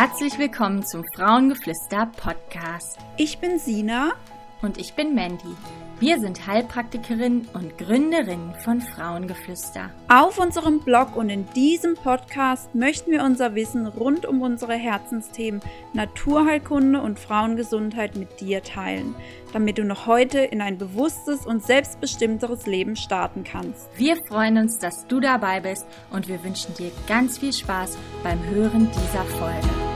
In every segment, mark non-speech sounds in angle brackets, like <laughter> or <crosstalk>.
Herzlich willkommen zum Frauengeflüster Podcast. Ich bin Sina und ich bin Mandy. Wir sind Heilpraktikerin und Gründerin von Frauengeflüster. Auf unserem Blog und in diesem Podcast möchten wir unser Wissen rund um unsere Herzensthemen Naturheilkunde und Frauengesundheit mit dir teilen, damit du noch heute in ein bewusstes und selbstbestimmteres Leben starten kannst. Wir freuen uns, dass du dabei bist und wir wünschen dir ganz viel Spaß beim Hören dieser Folge.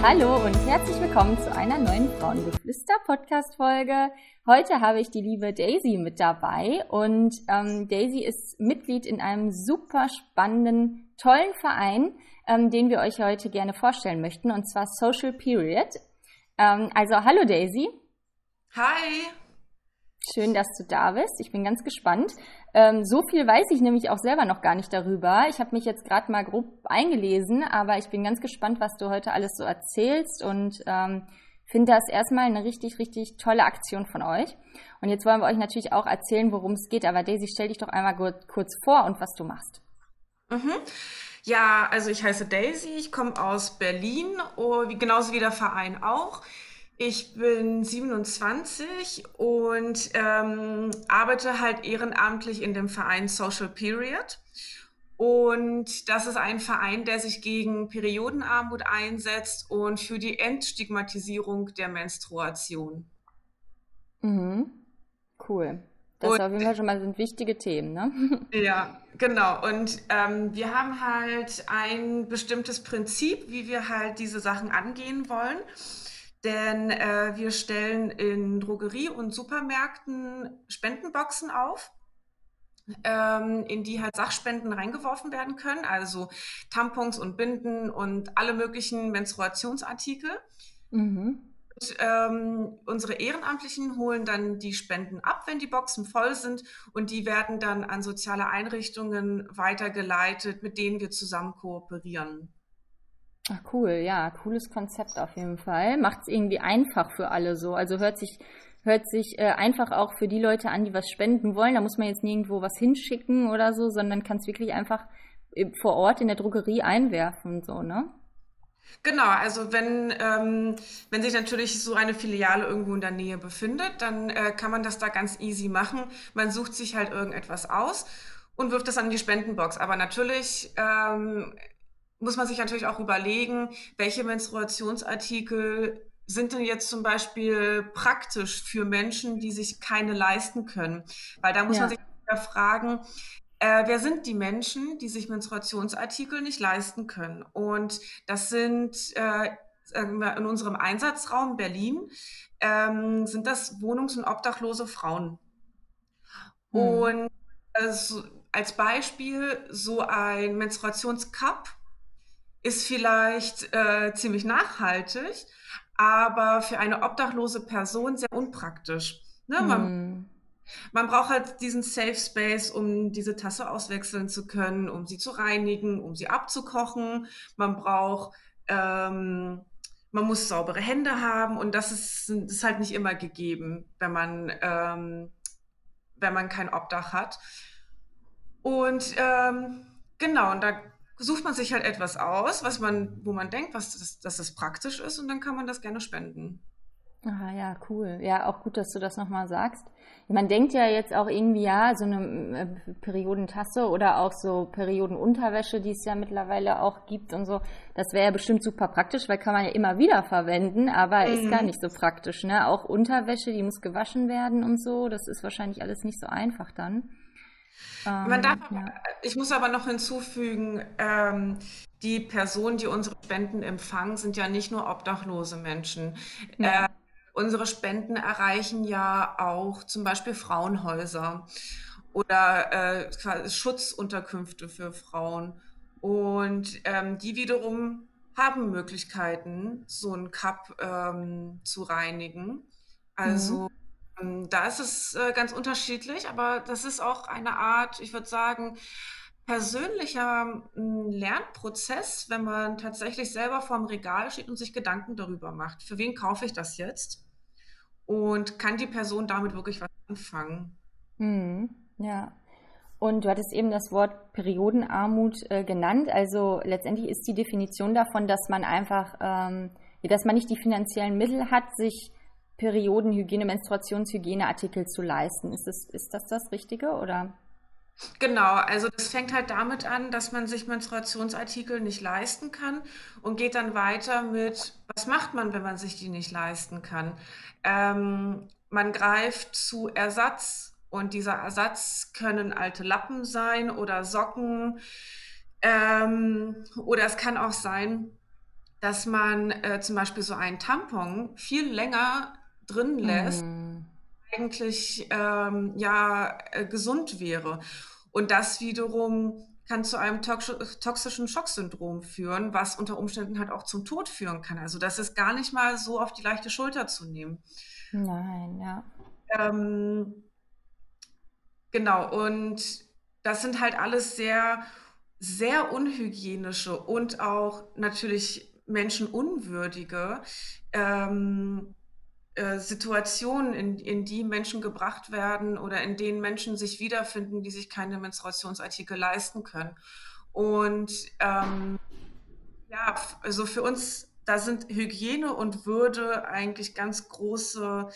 Hallo und herzlich willkommen zu einer neuen Frauengeflüster-Podcast-Folge. Heute habe ich die liebe Daisy mit dabei und ähm, Daisy ist Mitglied in einem super spannenden, tollen Verein, ähm, den wir euch heute gerne vorstellen möchten, und zwar Social Period. Ähm, also hallo Daisy. Hi. Schön, dass du da bist. Ich bin ganz gespannt. Ähm, so viel weiß ich nämlich auch selber noch gar nicht darüber. Ich habe mich jetzt gerade mal grob eingelesen, aber ich bin ganz gespannt, was du heute alles so erzählst und ähm, finde das erstmal eine richtig, richtig tolle Aktion von euch. Und jetzt wollen wir euch natürlich auch erzählen, worum es geht. Aber Daisy, stell dich doch einmal kurz vor und was du machst. Mhm. Ja, also ich heiße Daisy, ich komme aus Berlin, oh, genauso wie der Verein auch. Ich bin 27 und ähm, arbeite halt ehrenamtlich in dem Verein Social Period. Und das ist ein Verein, der sich gegen Periodenarmut einsetzt und für die Entstigmatisierung der Menstruation. Mhm. Cool. Das und, auf jeden Fall schon mal sind wichtige Themen, ne? <laughs> Ja, genau. Und ähm, wir haben halt ein bestimmtes Prinzip, wie wir halt diese Sachen angehen wollen denn äh, wir stellen in Drogerie- und Supermärkten Spendenboxen auf, ähm, in die halt Sachspenden reingeworfen werden können, also Tampons und Binden und alle möglichen Menstruationsartikel. Mhm. Und, ähm, unsere Ehrenamtlichen holen dann die Spenden ab, wenn die Boxen voll sind und die werden dann an soziale Einrichtungen weitergeleitet, mit denen wir zusammen kooperieren. Ach cool, ja, cooles Konzept auf jeden Fall. Macht es irgendwie einfach für alle so. Also hört sich, hört sich äh, einfach auch für die Leute an, die was spenden wollen. Da muss man jetzt nirgendwo was hinschicken oder so, sondern kann es wirklich einfach äh, vor Ort in der Drogerie einwerfen, so, ne? Genau, also wenn, ähm, wenn sich natürlich so eine Filiale irgendwo in der Nähe befindet, dann äh, kann man das da ganz easy machen. Man sucht sich halt irgendetwas aus und wirft das an die Spendenbox. Aber natürlich ähm, muss man sich natürlich auch überlegen, welche Menstruationsartikel sind denn jetzt zum Beispiel praktisch für Menschen, die sich keine leisten können? Weil da muss ja. man sich fragen, äh, wer sind die Menschen, die sich Menstruationsartikel nicht leisten können? Und das sind äh, in unserem Einsatzraum Berlin, ähm, sind das wohnungs- und obdachlose Frauen. Hm. Und also als Beispiel so ein Menstruationscup ist vielleicht äh, ziemlich nachhaltig, aber für eine obdachlose Person sehr unpraktisch. Ne? Man, mm. man braucht halt diesen Safe Space, um diese Tasse auswechseln zu können, um sie zu reinigen, um sie abzukochen. Man braucht, ähm, man muss saubere Hände haben und das ist, ist halt nicht immer gegeben, wenn man, ähm, wenn man kein Obdach hat. Und ähm, genau, und da sucht man sich halt etwas aus, was man, wo man denkt, was das, dass das praktisch ist und dann kann man das gerne spenden. Ah ja, cool. Ja, auch gut, dass du das nochmal sagst. Man denkt ja jetzt auch irgendwie, ja, so eine äh, Periodentasse oder auch so Periodenunterwäsche, die es ja mittlerweile auch gibt und so, das wäre ja bestimmt super praktisch, weil kann man ja immer wieder verwenden, aber mhm. ist gar nicht so praktisch, ne? Auch Unterwäsche, die muss gewaschen werden und so, das ist wahrscheinlich alles nicht so einfach dann. Man ähm, darf, ja. Ich muss aber noch hinzufügen, ähm, die Personen, die unsere Spenden empfangen, sind ja nicht nur obdachlose Menschen. Ja. Äh, unsere Spenden erreichen ja auch zum Beispiel Frauenhäuser oder äh, Schutzunterkünfte für Frauen. Und ähm, die wiederum haben Möglichkeiten, so ein Cup ähm, zu reinigen. Also mhm. Ähm, da ist es äh, ganz unterschiedlich, aber das ist auch eine Art, ich würde sagen, persönlicher hm, Lernprozess, wenn man tatsächlich selber vorm Regal steht und sich Gedanken darüber macht. Für wen kaufe ich das jetzt? Und kann die Person damit wirklich was anfangen? Hm, ja. Und du hattest eben das Wort Periodenarmut äh, genannt. Also letztendlich ist die Definition davon, dass man einfach, ähm, dass man nicht die finanziellen Mittel hat, sich Periodenhygiene, Menstruationshygieneartikel zu leisten. Ist das, ist das das Richtige oder? Genau, also das fängt halt damit an, dass man sich Menstruationsartikel nicht leisten kann und geht dann weiter mit, was macht man, wenn man sich die nicht leisten kann? Ähm, man greift zu Ersatz und dieser Ersatz können alte Lappen sein oder Socken. Ähm, oder es kann auch sein, dass man äh, zum Beispiel so einen Tampon viel länger drin lässt, mm. eigentlich ähm, ja äh, gesund wäre. Und das wiederum kann zu einem toxischen Schocksyndrom führen, was unter Umständen halt auch zum Tod führen kann. Also das ist gar nicht mal so auf die leichte Schulter zu nehmen. Nein, ja. Ähm, genau, und das sind halt alles sehr, sehr unhygienische und auch natürlich menschenunwürdige ähm, äh, Situationen, in, in die Menschen gebracht werden oder in denen Menschen sich wiederfinden, die sich keine Menstruationsartikel leisten können. Und ähm, ja, also für uns, da sind Hygiene und Würde eigentlich ganz große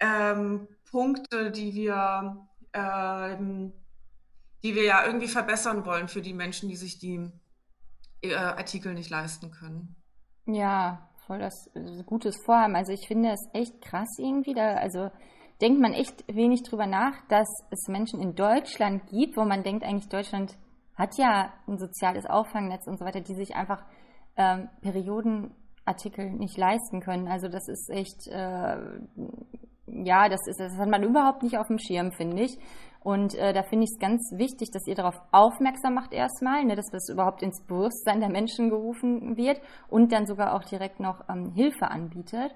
ähm, Punkte, die wir, ähm, die wir ja irgendwie verbessern wollen für die Menschen, die sich die äh, Artikel nicht leisten können. Ja, voll das gutes Vorhaben. Also ich finde es echt krass irgendwie. Da, also denkt man echt wenig drüber nach, dass es Menschen in Deutschland gibt, wo man denkt, eigentlich Deutschland hat ja ein soziales Auffangnetz und so weiter, die sich einfach ähm, Periodenartikel nicht leisten können. Also das ist echt, äh, ja, das ist, das hat man überhaupt nicht auf dem Schirm, finde ich. Und äh, da finde ich es ganz wichtig, dass ihr darauf aufmerksam macht erstmal, ne, dass das überhaupt ins Bewusstsein der Menschen gerufen wird und dann sogar auch direkt noch ähm, Hilfe anbietet.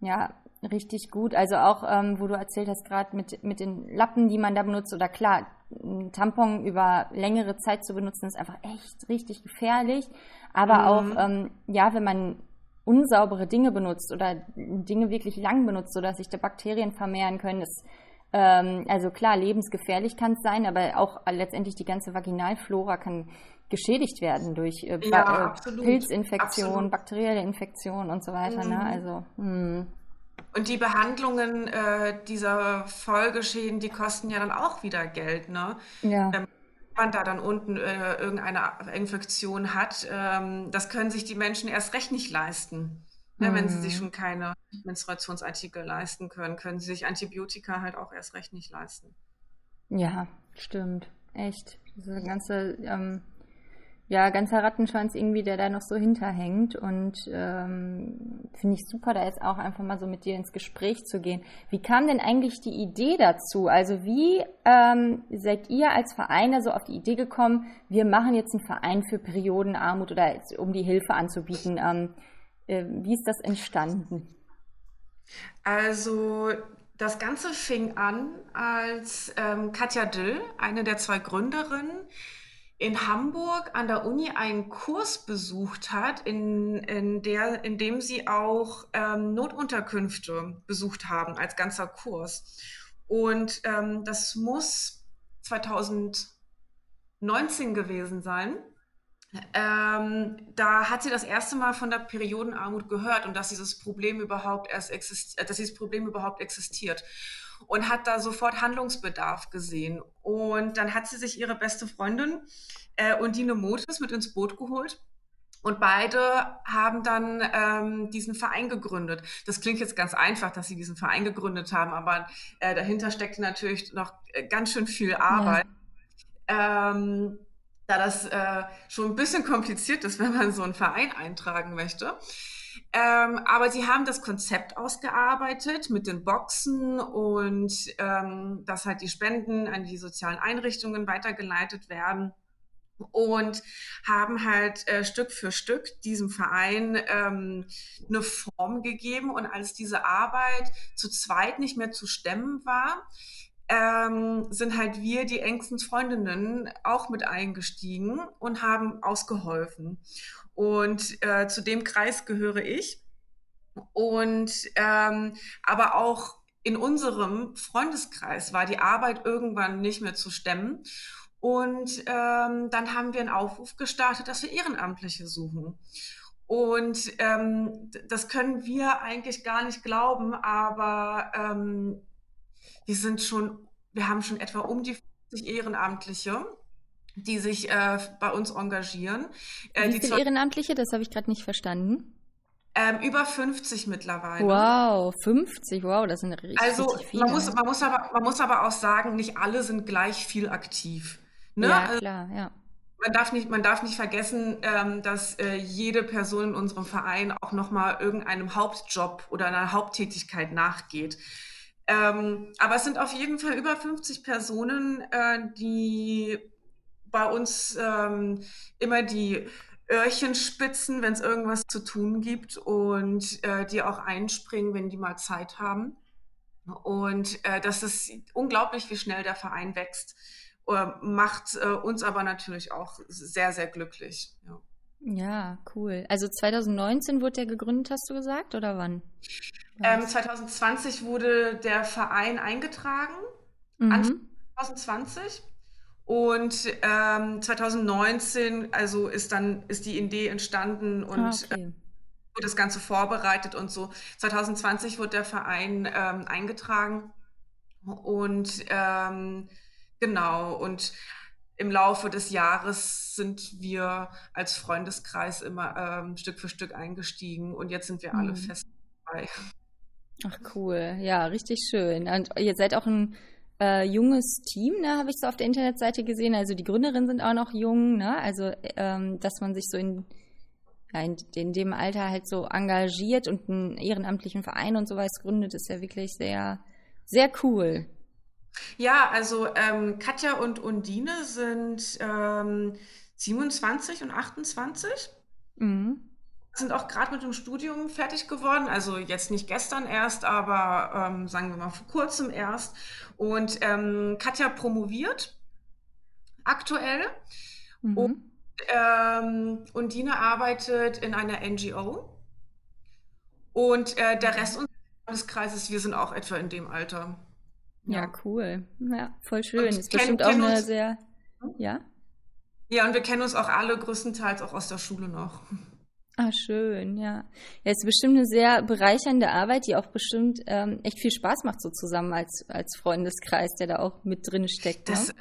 Ja, richtig gut. Also auch, ähm, wo du erzählt hast, gerade mit, mit den Lappen, die man da benutzt, oder klar, ein Tampon über längere Zeit zu benutzen, ist einfach echt richtig gefährlich. Aber mhm. auch, ähm, ja, wenn man unsaubere Dinge benutzt oder Dinge wirklich lang benutzt, sodass sich da Bakterien vermehren können, ist ähm, also klar, lebensgefährlich kann es sein, aber auch letztendlich die ganze Vaginalflora kann geschädigt werden durch äh, ja, äh, Pilzinfektion, absolut. bakterielle Infektion und so weiter. Ne? Mhm. Ne? Also, hm. Und die Behandlungen äh, dieser Folgeschäden, die kosten ja dann auch wieder Geld, ne? Ja. Ähm, man da dann unten äh, irgendeine Infektion hat, ähm, das können sich die Menschen erst recht nicht leisten. Ne, wenn sie sich mhm. schon keine Menstruationsartikel leisten können, können sie sich Antibiotika halt auch erst recht nicht leisten. Ja, stimmt. Echt. Diese ganze, ähm, ja, ganzer Rattenschwanz irgendwie, der da noch so hinterhängt. Und ähm, finde ich super, da jetzt auch einfach mal so mit dir ins Gespräch zu gehen. Wie kam denn eigentlich die Idee dazu? Also wie ähm, seid ihr als Verein so auf die Idee gekommen, wir machen jetzt einen Verein für Periodenarmut oder jetzt, um die Hilfe anzubieten? Ähm, äh, wie ist das entstanden? Also das Ganze fing an, als ähm, Katja Dill, eine der zwei Gründerinnen, in Hamburg an der Uni einen Kurs besucht hat, in, in, der, in dem sie auch ähm, Notunterkünfte besucht haben als ganzer Kurs. Und ähm, das muss 2019 gewesen sein. Ähm, da hat sie das erste Mal von der Periodenarmut gehört und dass dieses Problem überhaupt erst existiert, dass dieses Problem überhaupt existiert und hat da sofort Handlungsbedarf gesehen. Und dann hat sie sich ihre beste Freundin äh, Undine Motes mit ins Boot geholt. Und beide haben dann ähm, diesen Verein gegründet. Das klingt jetzt ganz einfach, dass sie diesen Verein gegründet haben, aber äh, dahinter steckt natürlich noch äh, ganz schön viel Arbeit. Ja. Ähm, da das äh, schon ein bisschen kompliziert ist, <laughs> wenn man so einen Verein eintragen möchte. Ähm, aber sie haben das Konzept ausgearbeitet mit den Boxen und ähm, dass halt die Spenden an die sozialen Einrichtungen weitergeleitet werden und haben halt äh, Stück für Stück diesem Verein ähm, eine Form gegeben. Und als diese Arbeit zu zweit nicht mehr zu stemmen war, ähm, sind halt wir, die engsten Freundinnen, auch mit eingestiegen und haben ausgeholfen. Und äh, zu dem Kreis gehöre ich. Und ähm, aber auch in unserem Freundeskreis war die Arbeit irgendwann nicht mehr zu stemmen. Und ähm, dann haben wir einen Aufruf gestartet, dass wir Ehrenamtliche suchen. Und ähm, das können wir eigentlich gar nicht glauben, aber ähm, wir sind schon, wir haben schon etwa um die 50 Ehrenamtliche, die sich äh, bei uns engagieren. Äh, Wie viele Ehrenamtliche? Das habe ich gerade nicht verstanden. Ähm, über 50 mittlerweile. Wow, 50, wow, das sind richtig, also, richtig viele. Man muss, man, muss aber, man muss aber auch sagen, nicht alle sind gleich viel aktiv. Ne? Ja, also, klar, ja. Man darf nicht, man darf nicht vergessen, ähm, dass äh, jede Person in unserem Verein auch nochmal irgendeinem Hauptjob oder einer Haupttätigkeit nachgeht. Ähm, aber es sind auf jeden Fall über 50 Personen, äh, die bei uns ähm, immer die Öhrchen spitzen, wenn es irgendwas zu tun gibt und äh, die auch einspringen, wenn die mal Zeit haben. Und äh, das ist unglaublich, wie schnell der Verein wächst. Äh, macht äh, uns aber natürlich auch sehr, sehr glücklich. Ja. Ja, cool. Also 2019 wurde der gegründet, hast du gesagt, oder wann? Ähm, 2020 wurde der Verein eingetragen. Mhm. Anfang 2020. Und ähm, 2019, also ist dann ist die Idee entstanden und ah, okay. äh, wurde das Ganze vorbereitet und so. 2020 wurde der Verein ähm, eingetragen und ähm, genau und im Laufe des Jahres sind wir als Freundeskreis immer ähm, Stück für Stück eingestiegen und jetzt sind wir alle mhm. fest dabei. Ach cool, ja, richtig schön. Und ihr seid auch ein äh, junges Team, ne, habe ich so auf der Internetseite gesehen. Also die Gründerinnen sind auch noch jung, ne? Also ähm, dass man sich so in, ja, in, in, dem Alter halt so engagiert und einen ehrenamtlichen Verein und sowas gründet, ist ja wirklich sehr, sehr cool. Ja, also ähm, Katja und Undine sind ähm, 27 und 28. Mhm sind auch gerade mit dem Studium fertig geworden. Also jetzt nicht gestern erst, aber ähm, sagen wir mal vor kurzem erst. Und ähm, Katja promoviert aktuell. Mhm. Und, ähm, und Dina arbeitet in einer NGO. Und äh, der Rest unseres Kreises, wir sind auch etwa in dem Alter. Ja, ja cool. Ja, voll schön. Und ist bestimmt auch eine uns, sehr. Ja? Ja, und wir kennen uns auch alle größtenteils auch aus der Schule noch. Ah, schön, ja. Ja, es ist bestimmt eine sehr bereichernde Arbeit, die auch bestimmt ähm, echt viel Spaß macht, so zusammen als, als Freundeskreis, der da auch mit drin steckt. Ne? Das äh,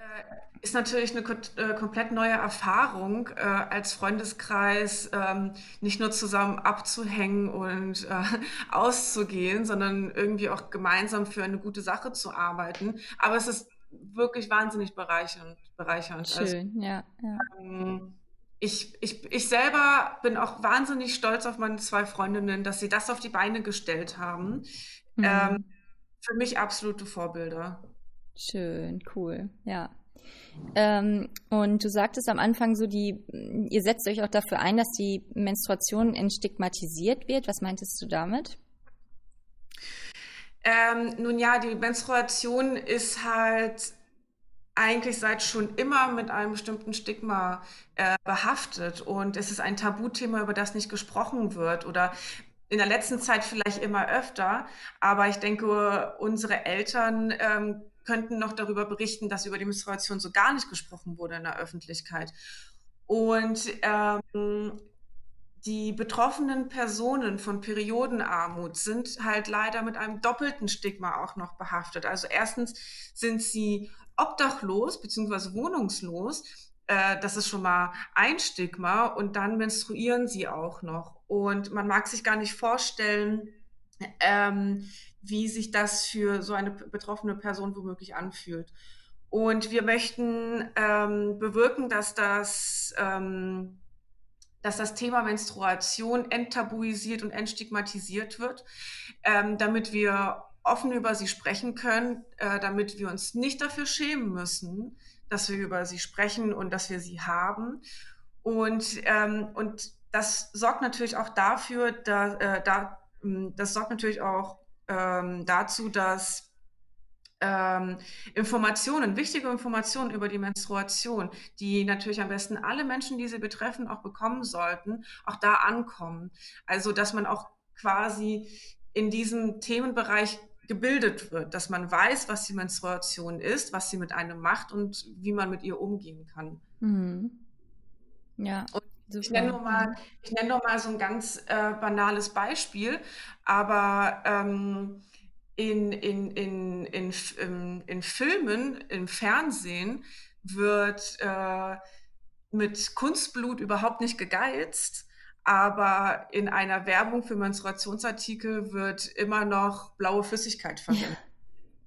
ist natürlich eine äh, komplett neue Erfahrung, äh, als Freundeskreis ähm, nicht nur zusammen abzuhängen und äh, <laughs> auszugehen, sondern irgendwie auch gemeinsam für eine gute Sache zu arbeiten. Aber es ist wirklich wahnsinnig bereichernd. bereichernd. Also, schön, also, ja. ja. Ähm, ich, ich, ich selber bin auch wahnsinnig stolz auf meine zwei Freundinnen, dass sie das auf die Beine gestellt haben. Mhm. Ähm, für mich absolute Vorbilder. Schön, cool, ja. Ähm, und du sagtest am Anfang so, die, ihr setzt euch auch dafür ein, dass die Menstruation entstigmatisiert wird. Was meintest du damit? Ähm, nun ja, die Menstruation ist halt eigentlich seit schon immer mit einem bestimmten Stigma äh, behaftet und es ist ein Tabuthema, über das nicht gesprochen wird oder in der letzten Zeit vielleicht immer öfter, aber ich denke, unsere Eltern ähm, könnten noch darüber berichten, dass über die Menstruation so gar nicht gesprochen wurde in der Öffentlichkeit. Und ähm, die betroffenen Personen von Periodenarmut sind halt leider mit einem doppelten Stigma auch noch behaftet. Also erstens sind sie obdachlos bzw. wohnungslos. Äh, das ist schon mal ein Stigma. Und dann menstruieren sie auch noch. Und man mag sich gar nicht vorstellen, ähm, wie sich das für so eine betroffene Person womöglich anfühlt. Und wir möchten ähm, bewirken, dass das, ähm, dass das Thema Menstruation enttabuisiert und entstigmatisiert wird, ähm, damit wir offen über sie sprechen können, äh, damit wir uns nicht dafür schämen müssen, dass wir über sie sprechen und dass wir sie haben. Und, ähm, und das sorgt natürlich auch dafür, da, äh, da, hm, das sorgt natürlich auch ähm, dazu, dass ähm, Informationen, wichtige Informationen über die Menstruation, die natürlich am besten alle Menschen, die sie betreffen, auch bekommen sollten, auch da ankommen. Also, dass man auch quasi in diesem Themenbereich gebildet wird, dass man weiß, was die Menstruation ist, was sie mit einem macht und wie man mit ihr umgehen kann. Mhm. Ja. Und ich nenne, nur mal, ich nenne nur mal so ein ganz äh, banales Beispiel, aber ähm, in, in, in, in, in, in Filmen, im Fernsehen wird äh, mit Kunstblut überhaupt nicht gegeizt, aber in einer Werbung für Menstruationsartikel wird immer noch blaue Flüssigkeit verwendet. Ja,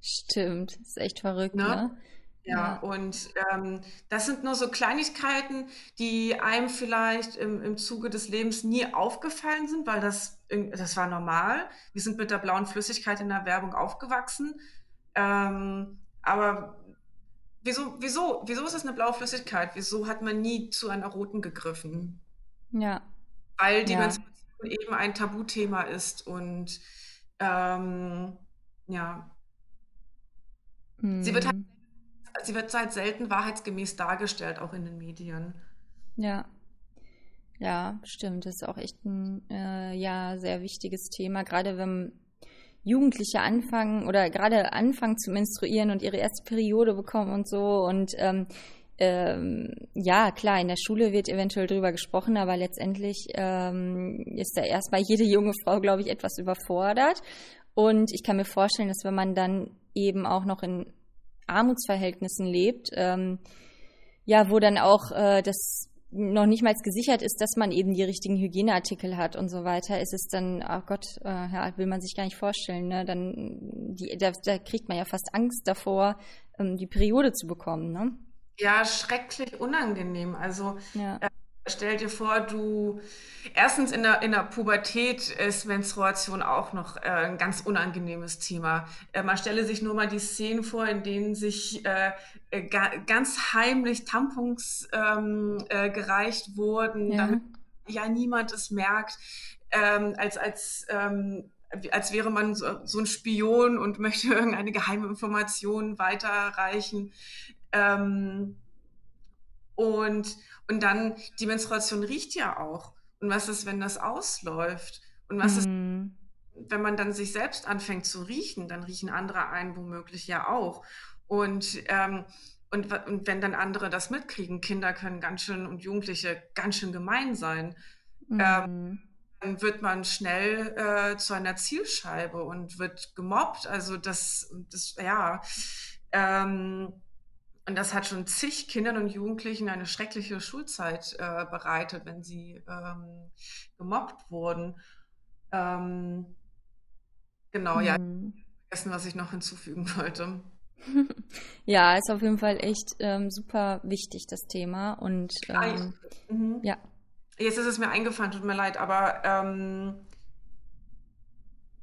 stimmt, das ist echt verrückt, ne? ne? Ja, ja, und ähm, das sind nur so Kleinigkeiten, die einem vielleicht im, im Zuge des Lebens nie aufgefallen sind, weil das, das war normal. Wir sind mit der blauen Flüssigkeit in der Werbung aufgewachsen. Ähm, aber wieso, wieso, wieso ist das eine blaue Flüssigkeit? Wieso hat man nie zu einer roten gegriffen? Ja. Weil die ja. Menstruation eben ein Tabuthema ist und ähm, ja. Hm. Sie wird halt sie wird halt selten wahrheitsgemäß dargestellt, auch in den Medien. Ja. Ja, stimmt. Das ist auch echt ein äh, ja, sehr wichtiges Thema, gerade wenn Jugendliche anfangen oder gerade anfangen zu menstruieren und ihre erste Periode bekommen und so. Und ähm, ähm, ja, klar, in der Schule wird eventuell drüber gesprochen, aber letztendlich ähm, ist da erstmal jede junge Frau, glaube ich, etwas überfordert. Und ich kann mir vorstellen, dass wenn man dann eben auch noch in Armutsverhältnissen lebt, ähm, ja, wo dann auch äh, das noch nicht mal gesichert ist, dass man eben die richtigen Hygieneartikel hat und so weiter, ist es dann, ach oh Gott, äh, ja, will man sich gar nicht vorstellen, ne? Dann die, da, da kriegt man ja fast Angst davor, ähm, die Periode zu bekommen, ne? Ja, schrecklich unangenehm. Also ja. äh, Stell dir vor, du erstens in der, in der Pubertät ist Menstruation auch noch äh, ein ganz unangenehmes Thema. Äh, man stelle sich nur mal die Szenen vor, in denen sich äh, äh ga, ganz heimlich Tampons ähm, äh, gereicht wurden, ja. damit ja niemand es merkt, ähm, als, als, ähm, als wäre man so, so, ein Spion und <laughs> möchte irgendeine geheime Information weiterreichen. Ähm, und und dann, die Menstruation riecht ja auch. Und was ist, wenn das ausläuft? Und was mhm. ist, wenn man dann sich selbst anfängt zu riechen? Dann riechen andere einen womöglich ja auch. Und, ähm, und, und wenn dann andere das mitkriegen, Kinder können ganz schön und Jugendliche ganz schön gemein sein, mhm. ähm, dann wird man schnell äh, zu einer Zielscheibe und wird gemobbt. Also das, das ja, ähm, und das hat schon zig Kindern und Jugendlichen eine schreckliche Schulzeit äh, bereitet, wenn sie ähm, gemobbt wurden. Ähm, genau, mhm. ja, vergessen, was ich noch hinzufügen wollte. <laughs> ja, ist auf jeden Fall echt ähm, super wichtig, das Thema. Und ähm, mhm. ja. Jetzt ist es mir eingefallen, tut mir leid, aber ähm,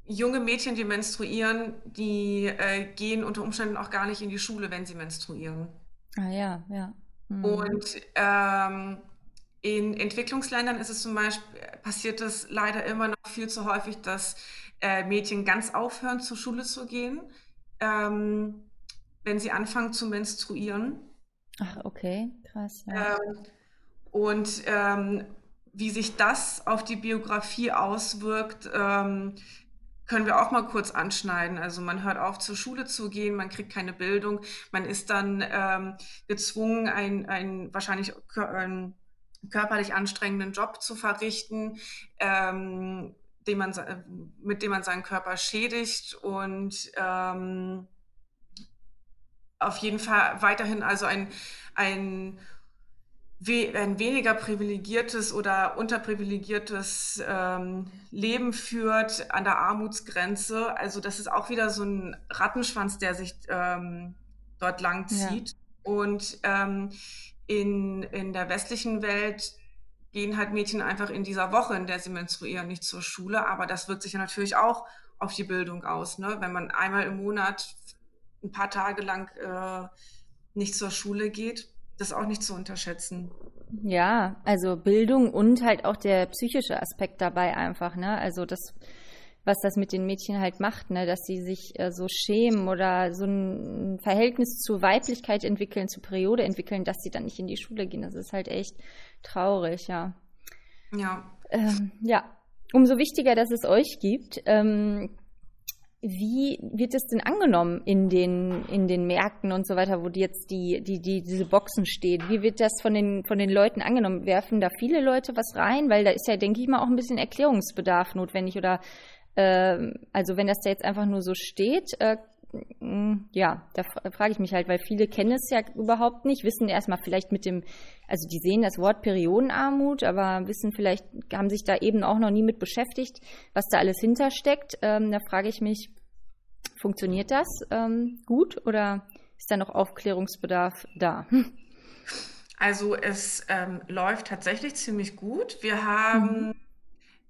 junge Mädchen, die menstruieren, die äh, gehen unter Umständen auch gar nicht in die Schule, wenn sie menstruieren. Ah ja, ja. Mhm. Und ähm, in Entwicklungsländern ist es zum Beispiel, passiert es leider immer noch viel zu häufig, dass äh, Mädchen ganz aufhören, zur Schule zu gehen, ähm, wenn sie anfangen zu menstruieren. Ach, okay, krass. Ja. Ähm, und ähm, wie sich das auf die Biografie auswirkt, ähm, können wir auch mal kurz anschneiden. Also man hört auf, zur Schule zu gehen, man kriegt keine Bildung, man ist dann ähm, gezwungen, einen, einen wahrscheinlich einen körperlich anstrengenden Job zu verrichten, ähm, den man, mit dem man seinen Körper schädigt und ähm, auf jeden Fall weiterhin also ein, ein ein weniger privilegiertes oder unterprivilegiertes ähm, Leben führt an der Armutsgrenze. Also das ist auch wieder so ein Rattenschwanz, der sich ähm, dort lang zieht. Ja. Und ähm, in, in der westlichen Welt gehen halt Mädchen einfach in dieser Woche, in der sie menstruieren, nicht zur Schule. Aber das wirkt sich ja natürlich auch auf die Bildung aus. Ne? Wenn man einmal im Monat ein paar Tage lang äh, nicht zur Schule geht, das auch nicht zu unterschätzen. Ja, also Bildung und halt auch der psychische Aspekt dabei einfach, ne? Also das, was das mit den Mädchen halt macht, ne? Dass sie sich äh, so schämen oder so ein Verhältnis zur Weiblichkeit entwickeln, zur Periode entwickeln, dass sie dann nicht in die Schule gehen. Das ist halt echt traurig, ja. Ja. Ähm, ja. Umso wichtiger, dass es euch gibt. Ähm, wie wird es denn angenommen in den, in den Märkten und so weiter, wo die jetzt die, die, die, diese Boxen stehen? Wie wird das von den, von den Leuten angenommen? Werfen da viele Leute was rein? Weil da ist ja, denke ich mal, auch ein bisschen Erklärungsbedarf notwendig oder äh, also wenn das da jetzt einfach nur so steht, äh, ja, da frage ich mich halt, weil viele kennen es ja überhaupt nicht, wissen erstmal vielleicht mit dem, also die sehen das Wort Periodenarmut, aber wissen vielleicht, haben sich da eben auch noch nie mit beschäftigt, was da alles hintersteckt. Ähm, da frage ich mich, funktioniert das ähm, gut oder ist da noch Aufklärungsbedarf da? <laughs> Also es ähm, läuft tatsächlich ziemlich gut. Wir haben mhm.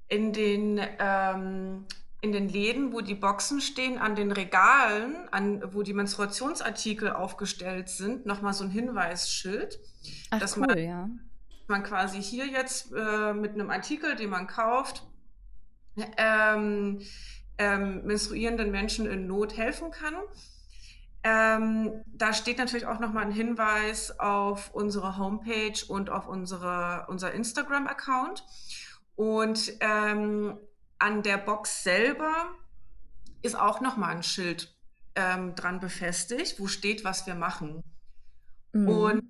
in den ähm, in den Läden, wo die Boxen stehen, an den Regalen, an, wo die Menstruationsartikel aufgestellt sind, nochmal so ein Hinweisschild. Ach, dass cool, man, ja. man quasi hier jetzt äh, mit einem Artikel, den man kauft, ähm, ähm, menstruierenden Menschen in Not helfen kann. Ähm, da steht natürlich auch nochmal ein Hinweis auf unsere Homepage und auf unsere, unser Instagram-Account. Und ähm, an der Box selber ist auch nochmal ein Schild ähm, dran befestigt, wo steht, was wir machen. Mhm. Und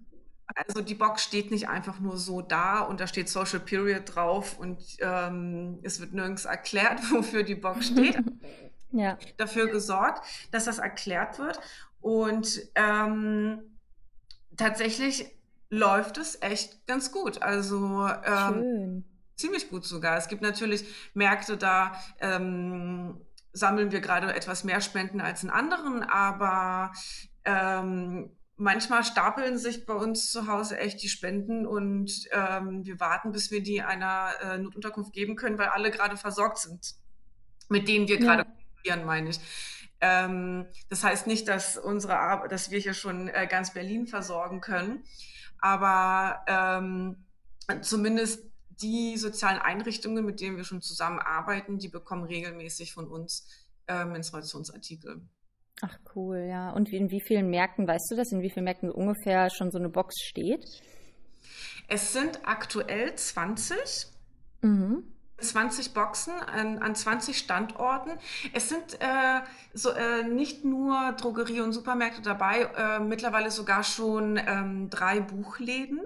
also die Box steht nicht einfach nur so da und da steht Social Period drauf und ähm, es wird nirgends erklärt, <laughs> wofür die Box steht. <laughs> ja. Dafür gesorgt, dass das erklärt wird. Und ähm, tatsächlich läuft es echt ganz gut. Also ähm, Schön ziemlich gut sogar. Es gibt natürlich Märkte, da ähm, sammeln wir gerade etwas mehr Spenden als in anderen, aber ähm, manchmal stapeln sich bei uns zu Hause echt die Spenden und ähm, wir warten, bis wir die einer äh, Notunterkunft geben können, weil alle gerade versorgt sind, mit denen wir gerade ja. meine ich. Ähm, das heißt nicht, dass unsere Arbeit, dass wir hier schon äh, ganz Berlin versorgen können, aber ähm, zumindest die sozialen Einrichtungen, mit denen wir schon zusammenarbeiten, die bekommen regelmäßig von uns äh, Menstruationsartikel. Ach cool, ja. Und in wie vielen Märkten, weißt du das, in wie vielen Märkten ungefähr schon so eine Box steht? Es sind aktuell 20. Mhm. 20 Boxen an, an 20 Standorten. Es sind äh, so, äh, nicht nur Drogerie und Supermärkte dabei, äh, mittlerweile sogar schon ähm, drei Buchläden.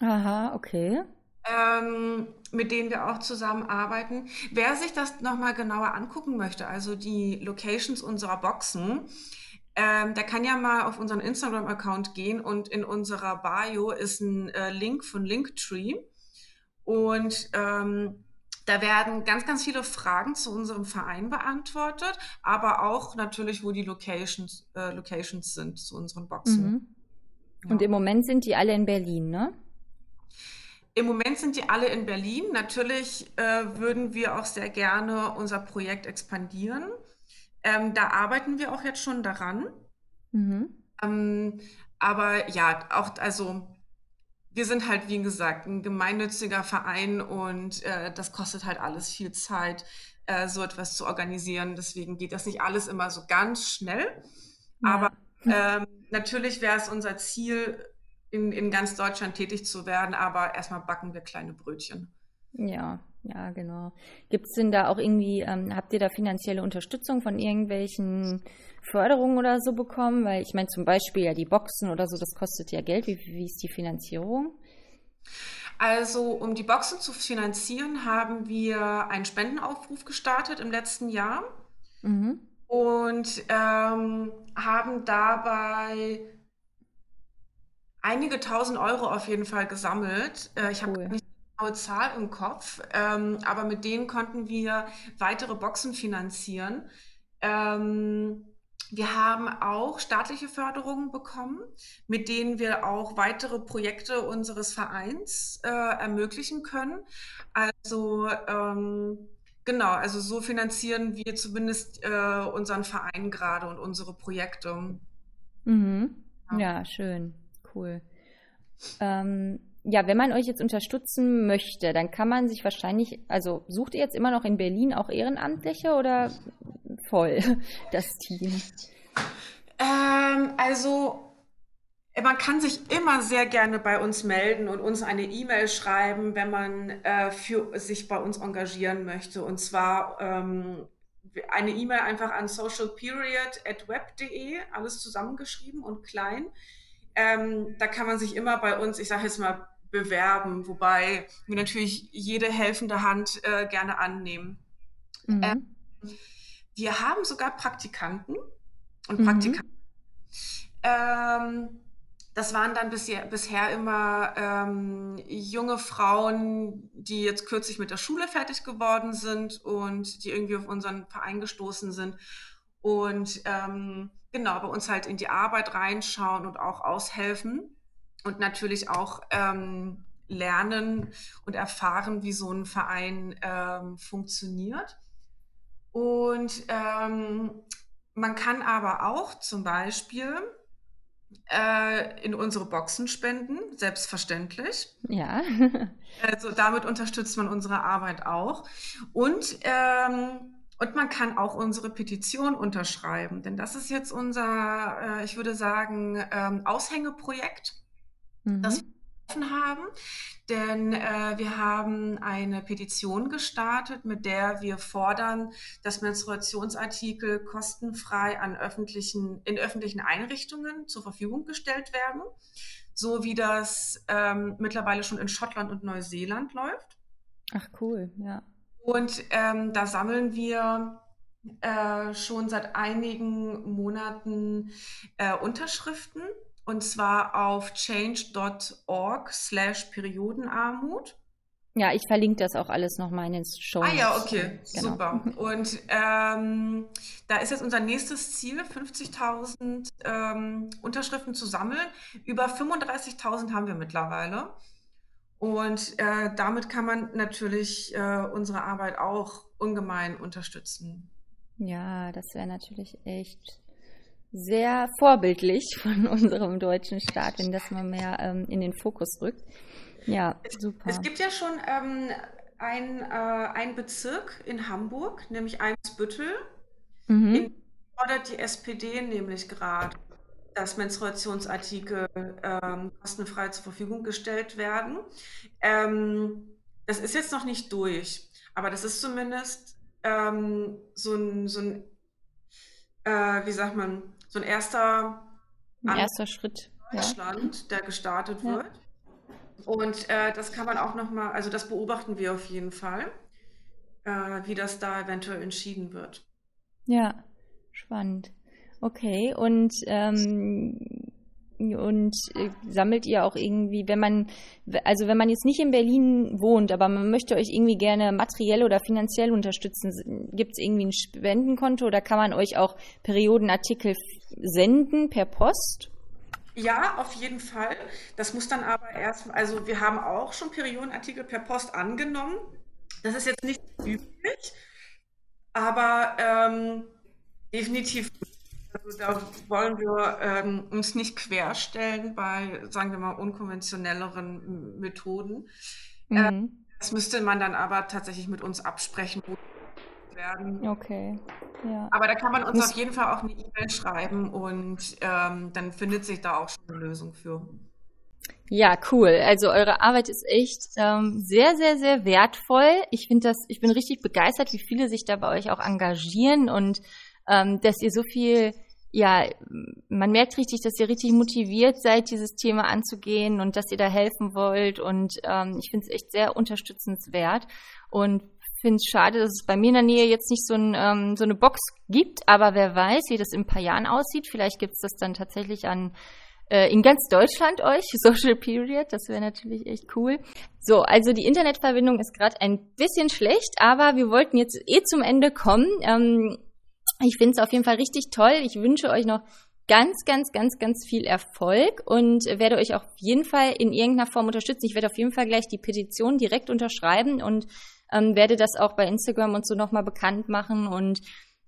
Aha, okay ähm, mit denen wir auch zusammenarbeiten. Wer sich das nochmal genauer angucken möchte, also die Locations unserer Boxen, ähm, der kann ja mal auf unseren Instagram-Account gehen und in unserer Bio ist ein äh, Link von Linktree. Und ähm, da werden ganz, ganz viele Fragen zu unserem Verein beantwortet, aber auch natürlich, wo die Locations, äh, Locations sind zu unseren Boxen. Mhm. Und ja. im Moment sind die alle in Berlin, ne? Im Moment sind die alle in Berlin. Natürlich äh, würden wir auch sehr gerne unser Projekt expandieren. Ähm, da arbeiten wir auch jetzt schon daran. Mhm. Ähm, aber ja, auch, also wir sind halt, wie gesagt, ein gemeinnütziger Verein und äh, das kostet halt alles viel Zeit, äh, so etwas zu organisieren. Deswegen geht das nicht alles immer so ganz schnell. Ja. Aber ähm, natürlich wäre es unser Ziel, in, in ganz Deutschland tätig zu werden, aber erstmal backen wir kleine Brötchen. Ja, ja, genau. Gibt es denn da auch irgendwie, ähm, habt ihr da finanzielle Unterstützung von irgendwelchen Förderungen oder so bekommen? Weil ich meine zum Beispiel ja die Boxen oder so, das kostet ja Geld. Wie, wie ist die Finanzierung? Also um die Boxen zu finanzieren, haben wir einen Spendenaufruf gestartet im letzten Jahr mhm. und ähm, haben dabei einige tausend Euro auf jeden Fall gesammelt. Äh, ich habe nicht die genaue Zahl im Kopf, ähm, aber mit denen konnten wir weitere Boxen finanzieren. Ähm, wir haben auch staatliche Förderungen bekommen, mit denen wir auch weitere Projekte unseres Vereins äh, ermöglichen können. Also ähm, genau, also so finanzieren wir zumindest äh, unseren Verein gerade und unsere Projekte. Mhm. Ja. ja, schön cool. Ähm, ja, wenn man euch jetzt unterstützen möchte, dann kann man sich wahrscheinlich, also sucht ihr jetzt immer noch in Berlin auch Ehrenamtliche oder voll <laughs> das Team? Ähm, also man kann sich immer sehr gerne bei uns melden und uns eine E-Mail schreiben, wenn man äh, für sich bei uns engagieren möchte. Und zwar ähm, eine E-Mail einfach an socialperiod@web.de, alles zusammengeschrieben und klein. Ähm, da kann man sich immer bei uns, ich sage jetzt mal, bewerben, wobei wir natürlich jede helfende Hand äh, gerne annehmen. Mhm. Ähm, wir haben sogar Praktikanten und mhm. Praktikanten. Ähm, das waren dann bisher, bisher immer ähm, junge Frauen, die jetzt kürzlich mit der Schule fertig geworden sind und die irgendwie auf unseren Verein gestoßen sind und ähm, genau bei uns halt in die Arbeit reinschauen und auch aushelfen und natürlich auch ähm, lernen und erfahren, wie so ein Verein ähm, funktioniert. Und ähm, man kann aber auch zum Beispiel äh, in unsere Boxen spenden, selbstverständlich. Ja. <laughs> also damit unterstützt man unsere Arbeit auch. Und, ähm, und man kann auch unsere Petition unterschreiben, denn das ist jetzt unser, äh, ich würde sagen, ähm, Aushängeprojekt, mhm. das wir haben. Denn äh, wir haben eine Petition gestartet, mit der wir fordern, dass Menstruationsartikel kostenfrei an öffentlichen, in öffentlichen Einrichtungen zur Verfügung gestellt werden, so wie das ähm, mittlerweile schon in Schottland und Neuseeland läuft. Ach cool, ja. Und ähm, da sammeln wir äh, schon seit einigen Monaten äh, Unterschriften und zwar auf change.org slash Periodenarmut. Ja, ich verlinke das auch alles nochmal in den Show. Ah ja, okay, genau. super. <laughs> Und ähm, da ist jetzt unser nächstes Ziel, 50.000 ähm, Unterschriften zu sammeln. Über 35.000 haben wir mittlerweile. Und äh, damit kann man natürlich äh, unsere Arbeit auch ungemein unterstützen. Ja, das wäre natürlich echt sehr vorbildlich <laughs> von unserem deutschen Staat, wenn das mal mehr ähm, in den Fokus rückt. Ja, super. Es gibt ja schon ähm, ein, äh, Bezirk in Hamburg, nämlich Eimsbüttel. Mhm. In fordert die SPD nämlich gerade, dass Menstruationsartikel ähm, kostenfrei zur Verfügung gestellt werden. Ähm, das ist jetzt noch nicht durch, aber das ist zumindest ähm, so ein, so ein äh, wie sagt man, so ein erster, ein erster Schritt Deutschland, ja. der gestartet wird. Ja. Und äh, das kann man auch nochmal, also das beobachten wir auf jeden Fall, äh, wie das da eventuell entschieden wird. Ja, spannend. Okay, und ähm, und äh, sammelt ihr auch irgendwie, wenn man, also wenn man jetzt nicht in Berlin wohnt, aber man möchte euch irgendwie gerne materiell oder finanziell unterstützen, gibt es irgendwie ein Spendenkonto oder kann man euch auch Periodenartikel senden per Post? Ja, auf jeden Fall. Das muss dann aber erst, also wir haben auch schon Periodenartikel per Post angenommen. Das ist jetzt nicht üblich, aber ähm, definitiv also da wollen wir ähm, uns nicht querstellen bei, sagen wir mal, unkonventionelleren Methoden. Mhm. Äh, das müsste man dann aber tatsächlich mit uns absprechen, wo werden. Okay. Ja. Aber da kann man uns Muss auf jeden Fall auch eine E-Mail schreiben und ähm, dann findet sich da auch schon eine Lösung für. Ja, cool. Also eure Arbeit ist echt ähm, sehr, sehr, sehr wertvoll. Ich finde das, ich bin richtig begeistert, wie viele sich da bei euch auch engagieren und ähm, dass ihr so viel, ja, man merkt richtig, dass ihr richtig motiviert seid, dieses Thema anzugehen und dass ihr da helfen wollt. Und ähm, ich finde es echt sehr unterstützenswert und finde es schade, dass es bei mir in der Nähe jetzt nicht so, ein, ähm, so eine Box gibt. Aber wer weiß, wie das in ein paar Jahren aussieht. Vielleicht gibt es das dann tatsächlich an äh, in ganz Deutschland euch, <laughs> Social Period, das wäre natürlich echt cool. So, also die Internetverbindung ist gerade ein bisschen schlecht, aber wir wollten jetzt eh zum Ende kommen. Ähm, ich finde es auf jeden Fall richtig toll. Ich wünsche euch noch ganz, ganz, ganz, ganz viel Erfolg und werde euch auf jeden Fall in irgendeiner Form unterstützen. Ich werde auf jeden Fall gleich die Petition direkt unterschreiben und ähm, werde das auch bei Instagram und so nochmal bekannt machen. Und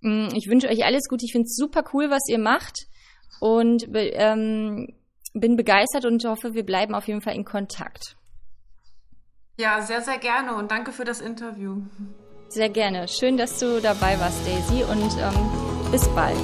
ähm, ich wünsche euch alles gut. Ich finde es super cool, was ihr macht und ähm, bin begeistert und hoffe, wir bleiben auf jeden Fall in Kontakt. Ja, sehr, sehr gerne und danke für das Interview. Sehr gerne. Schön, dass du dabei warst, Daisy, und ähm, bis bald.